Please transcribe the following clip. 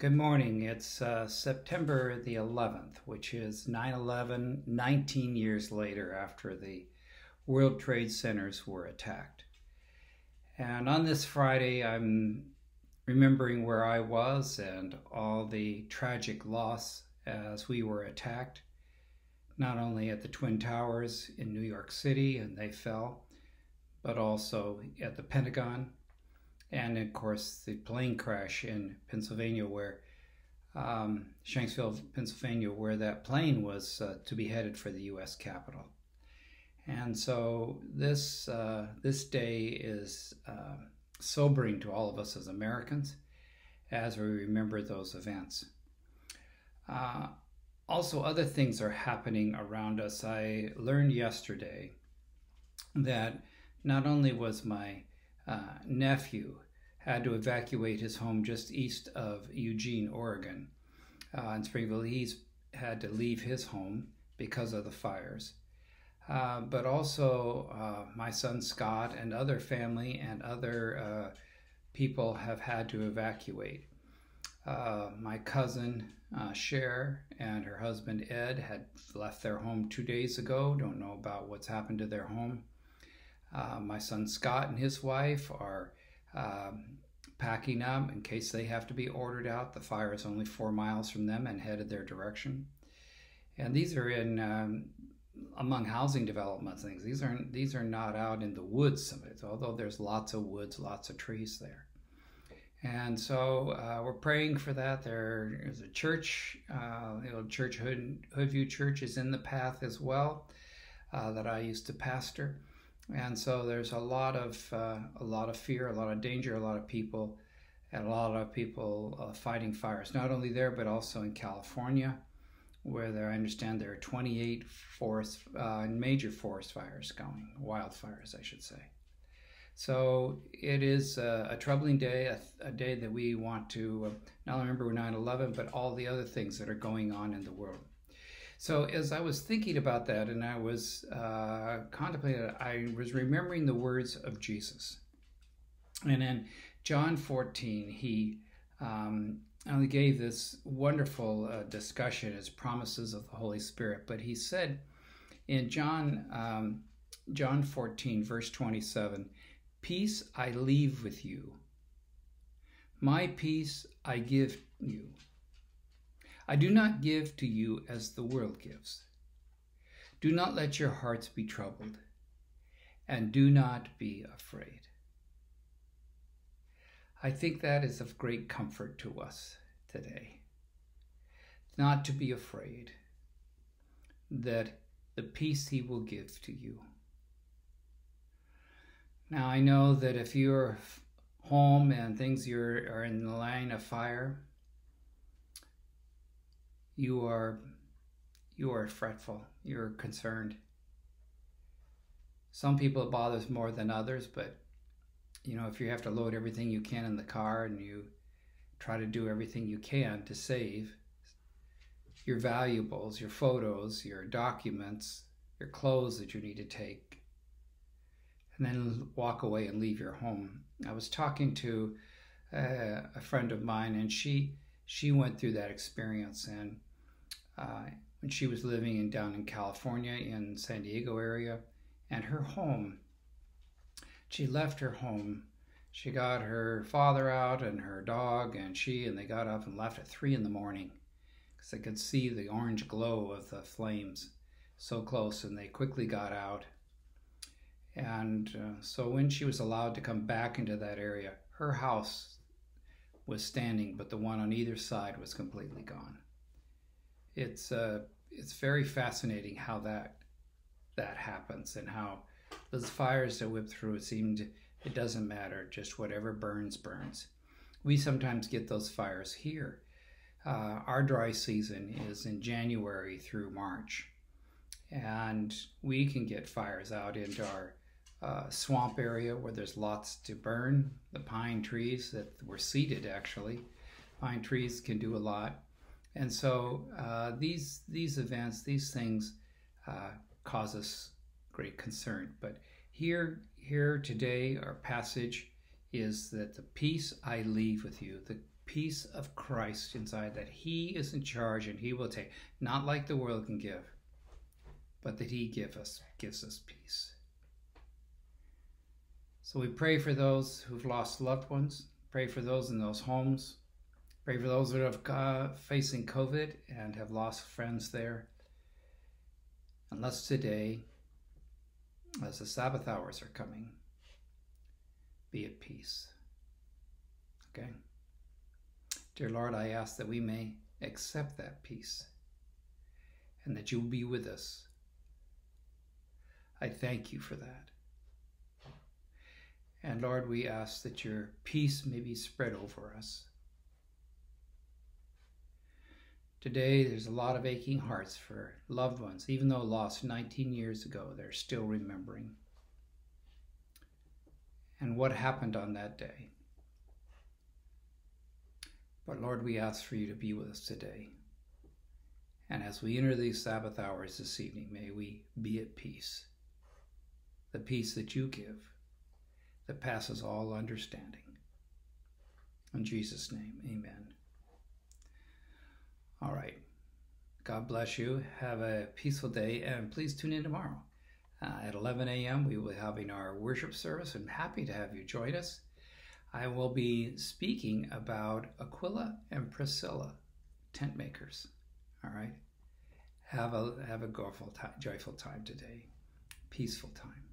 Good morning. It's uh, September the 11th, which is 9 11, 19 years later after the World Trade Centers were attacked. And on this Friday, I'm remembering where I was and all the tragic loss as we were attacked, not only at the Twin Towers in New York City and they fell, but also at the Pentagon and of course the plane crash in Pennsylvania, where um, Shanksville, Pennsylvania, where that plane was uh, to be headed for the U.S. Capitol. And so this uh, this day is uh, sobering to all of us as Americans as we remember those events. Uh, also, other things are happening around us. I learned yesterday that not only was my uh, nephew had to evacuate his home just east of Eugene, Oregon. Uh, in Springfield, he's had to leave his home because of the fires. Uh, but also, uh, my son Scott and other family and other uh, people have had to evacuate. Uh, my cousin uh, Cher and her husband Ed had left their home two days ago. Don't know about what's happened to their home. Uh, my son Scott and his wife are um, packing up in case they have to be ordered out. The fire is only four miles from them and headed their direction. And these are in um, among housing development things. These aren't these are not out in the woods. Although there's lots of woods, lots of trees there. And so uh, we're praying for that. There is a church, uh, Church Hood, Hoodview Church is in the path as well uh, that I used to pastor and so there's a lot of uh, a lot of fear, a lot of danger, a lot of people, and a lot of people uh, fighting fires. Not only there, but also in California, where there I understand there are 28 forest uh, major forest fires going, wildfires, I should say. So it is a, a troubling day, a, a, day that we want to uh, not only remember 9/11, but all the other things that are going on in the world. So as I was thinking about that and I was uh, contemplating it, I was remembering the words of Jesus. And in John 14, he um, gave this wonderful uh, discussion as promises of the Holy Spirit. But he said in John um, John 14, verse 27, Peace I leave with you. My peace I give you. I do not give to you as the world gives. Do not let your hearts be troubled, and do not be afraid. I think that is of great comfort to us today. Not to be afraid that the peace He will give to you. Now, I know that if you're home and things are in the line of fire, you are you are fretful you're concerned. Some people it bothers more than others but you know if you have to load everything you can in the car and you try to do everything you can to save your valuables your photos your documents your clothes that you need to take and then walk away and leave your home. I was talking to uh, a friend of mine and she she went through that experience and uh, when she was living in down in California in San Diego area, and her home. She left her home. She got her father out and her dog, and she and they got up and left at three in the morning because they could see the orange glow of the flames so close, and they quickly got out. And uh, so when she was allowed to come back into that area, her house was standing, but the one on either side was completely gone it's uh, it's very fascinating how that that happens and how those fires that whip through it seemed it doesn't matter just whatever burns burns. We sometimes get those fires here. Uh, our dry season is in january through march and we can get fires out into our uh, swamp area where there's lots to burn. The pine trees that were seeded actually pine trees can do a lot and so uh, these these events, these things, uh, cause us great concern. But here here today, our passage is that the peace I leave with you, the peace of Christ inside, that He is in charge and He will take, not like the world can give, but that He give us, gives us peace. So we pray for those who've lost loved ones, pray for those in those homes, pray for those that are uh, facing COVID and have lost friends there. And let's today, as the Sabbath hours are coming, be at peace. Okay? Dear Lord, I ask that we may accept that peace and that you will be with us. I thank you for that. And Lord, we ask that your peace may be spread over us. Today, there's a lot of aching hearts for loved ones. Even though lost 19 years ago, they're still remembering. And what happened on that day. But Lord, we ask for you to be with us today. And as we enter these Sabbath hours this evening, may we be at peace. The peace that you give that passes all understanding. In Jesus' name, amen. All right. God bless you. Have a peaceful day, and please tune in tomorrow. Uh, at 11 a.m., we will be having our worship service, and happy to have you join us. I will be speaking about Aquila and Priscilla, tent makers. All right. Have a have a joyful time, joyful time today, peaceful time.